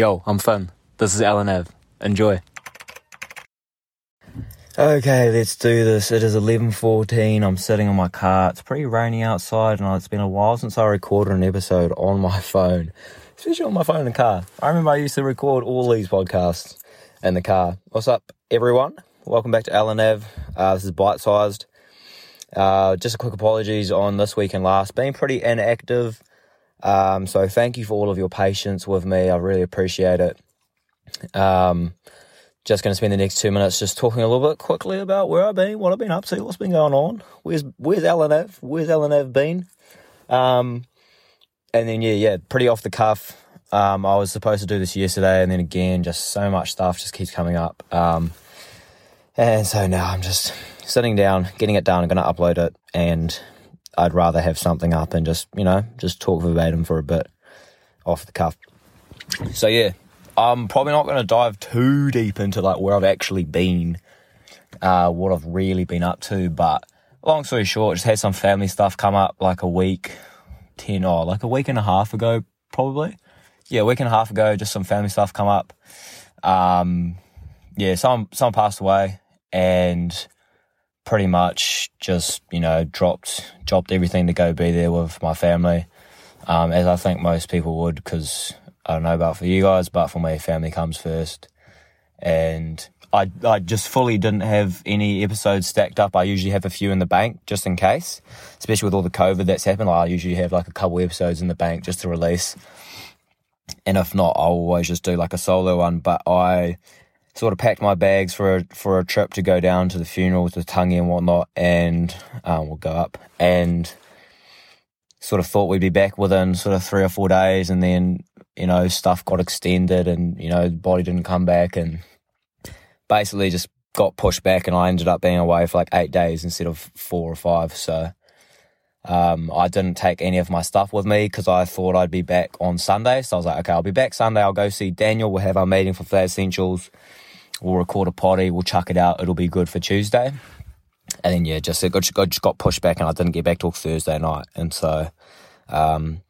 Yo, I'm Finn. This is LNAV. Enjoy. Okay, let's do this. It is 11:14. I'm sitting in my car. It's pretty rainy outside, and it's been a while since I recorded an episode on my phone, especially on my phone in the car. I remember I used to record all these podcasts in the car. What's up, everyone? Welcome back to LNAV. Uh, this is bite sized. Uh, just a quick apologies on this week and last. Been pretty inactive. Um, so thank you for all of your patience with me. I really appreciate it. Um, just going to spend the next two minutes just talking a little bit quickly about where I've been, what I've been up to, what's been going on. Where's where's LNF? Where's LNF been? Um, and then yeah, yeah, pretty off the cuff. Um, I was supposed to do this yesterday, and then again, just so much stuff just keeps coming up. Um, and so now I'm just sitting down, getting it done. I'm going to upload it, and I'd rather have something up and just, you know, just talk verbatim for a bit off the cuff. So yeah, I'm probably not going to dive too deep into like where I've actually been, uh, what I've really been up to. But long story short, just had some family stuff come up like a week, ten or oh, like a week and a half ago, probably. Yeah, a week and a half ago, just some family stuff come up. Um, yeah, some some passed away, and pretty much just you know dropped dropped everything to go be there with my family, um, as I think most people would, because I don't know about for you guys, but for me, family comes first, and I I just fully didn't have any episodes stacked up. I usually have a few in the bank just in case, especially with all the COVID that's happened. I usually have like a couple episodes in the bank just to release, and if not, I'll always just do like a solo one. But I sort of packed my bags for a, for a trip to go down to the funeral with the Tangi and whatnot, and um, we'll go up and sort of thought we'd be back within sort of three or four days, and then you know stuff got extended, and you know the body didn't come back, and basically just got pushed back, and I ended up being away for like eight days instead of four or five. So um, I didn't take any of my stuff with me because I thought I'd be back on Sunday. So I was like, okay, I'll be back Sunday. I'll go see Daniel. We'll have our meeting for Flat Essentials. We'll record a potty. We'll chuck it out. It'll be good for Tuesday. And then yeah, just it got, just got pushed back, and I didn't get back till Thursday night. And so, um,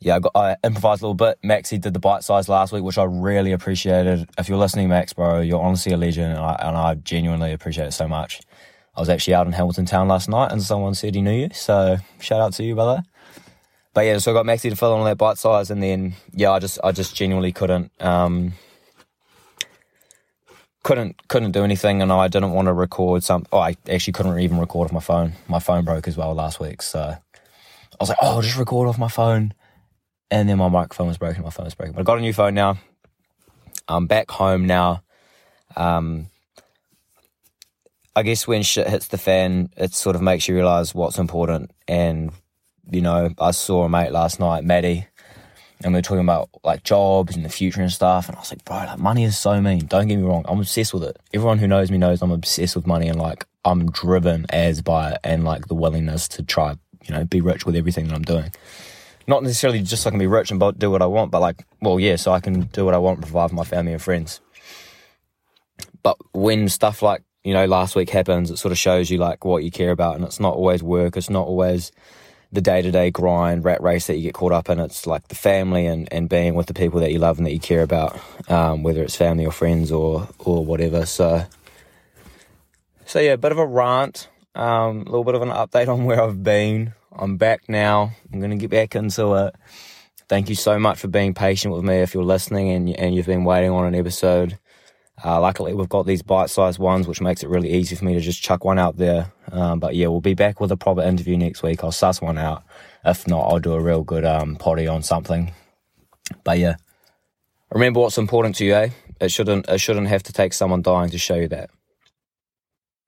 yeah, I, got, I improvised a little bit. Maxie did the bite size last week, which I really appreciated. If you're listening, Max, bro, you're honestly a legend, and I, and I genuinely appreciate it so much. I was actually out in Hamilton Town last night, and someone said he knew you, so shout out to you, brother. But yeah, so I got Maxie to fill in on that bite size, and then yeah, I just I just genuinely couldn't. Um, couldn't couldn't do anything, and I didn't want to record some. Oh, I actually couldn't even record off my phone. My phone broke as well last week, so I was like, oh, I'll just record off my phone. And then my microphone was broken. My phone was broken. But I got a new phone now. I'm back home now. Um, I guess when shit hits the fan, it sort of makes you realize what's important. And you know, I saw a mate last night, Maddie and we are talking about like jobs and the future and stuff. And I was like, bro, like money is so mean. Don't get me wrong. I'm obsessed with it. Everyone who knows me knows I'm obsessed with money and like I'm driven as by it and like the willingness to try, you know, be rich with everything that I'm doing. Not necessarily just so I can be rich and do what I want, but like, well, yeah, so I can do what I want provide for my family and friends. But when stuff like, you know, last week happens, it sort of shows you like what you care about and it's not always work. It's not always, the day to day grind, rat race that you get caught up in. It's like the family and, and being with the people that you love and that you care about, um, whether it's family or friends or or whatever. So, so yeah, a bit of a rant, um, a little bit of an update on where I've been. I'm back now. I'm gonna get back into it. Thank you so much for being patient with me. If you're listening and and you've been waiting on an episode, uh, luckily, we've got these bite-sized ones, which makes it really easy for me to just chuck one out there. Um, but yeah, we'll be back with a proper interview next week. I'll suss one out. If not, I'll do a real good um, potty on something. But yeah, remember what's important to you, eh? It shouldn't it shouldn't have to take someone dying to show you that.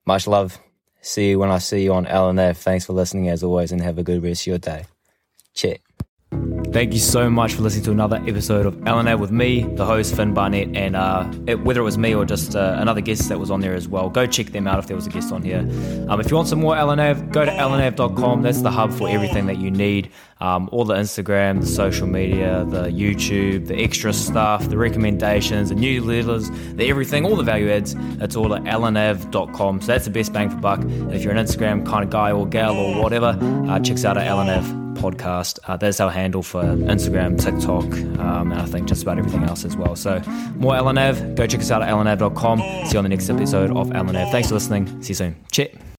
Much love. See you when I see you on LNF. Thanks for listening as always, and have a good rest of your day. Check. Thank you so much for listening to another episode of LNAV with me, the host Finn Barnett, and uh, it, whether it was me or just uh, another guest that was on there as well, go check them out if there was a guest on here. Um, if you want some more LNAV, go to lnav.com. That's the hub for everything that you need. Um, all the Instagram, the social media, the YouTube, the extra stuff, the recommendations, the newsletters, the everything, all the value adds. It's all at lnav.com. So that's the best bang for buck. If you're an Instagram kind of guy or gal or whatever, uh, checks out at lnav. Podcast. Uh, our handle for Instagram, TikTok, um, and I think just about everything else as well. So more LNAV, go check us out at lnav.com. See you on the next episode of LNAV. Thanks for listening. See you soon. Cheers.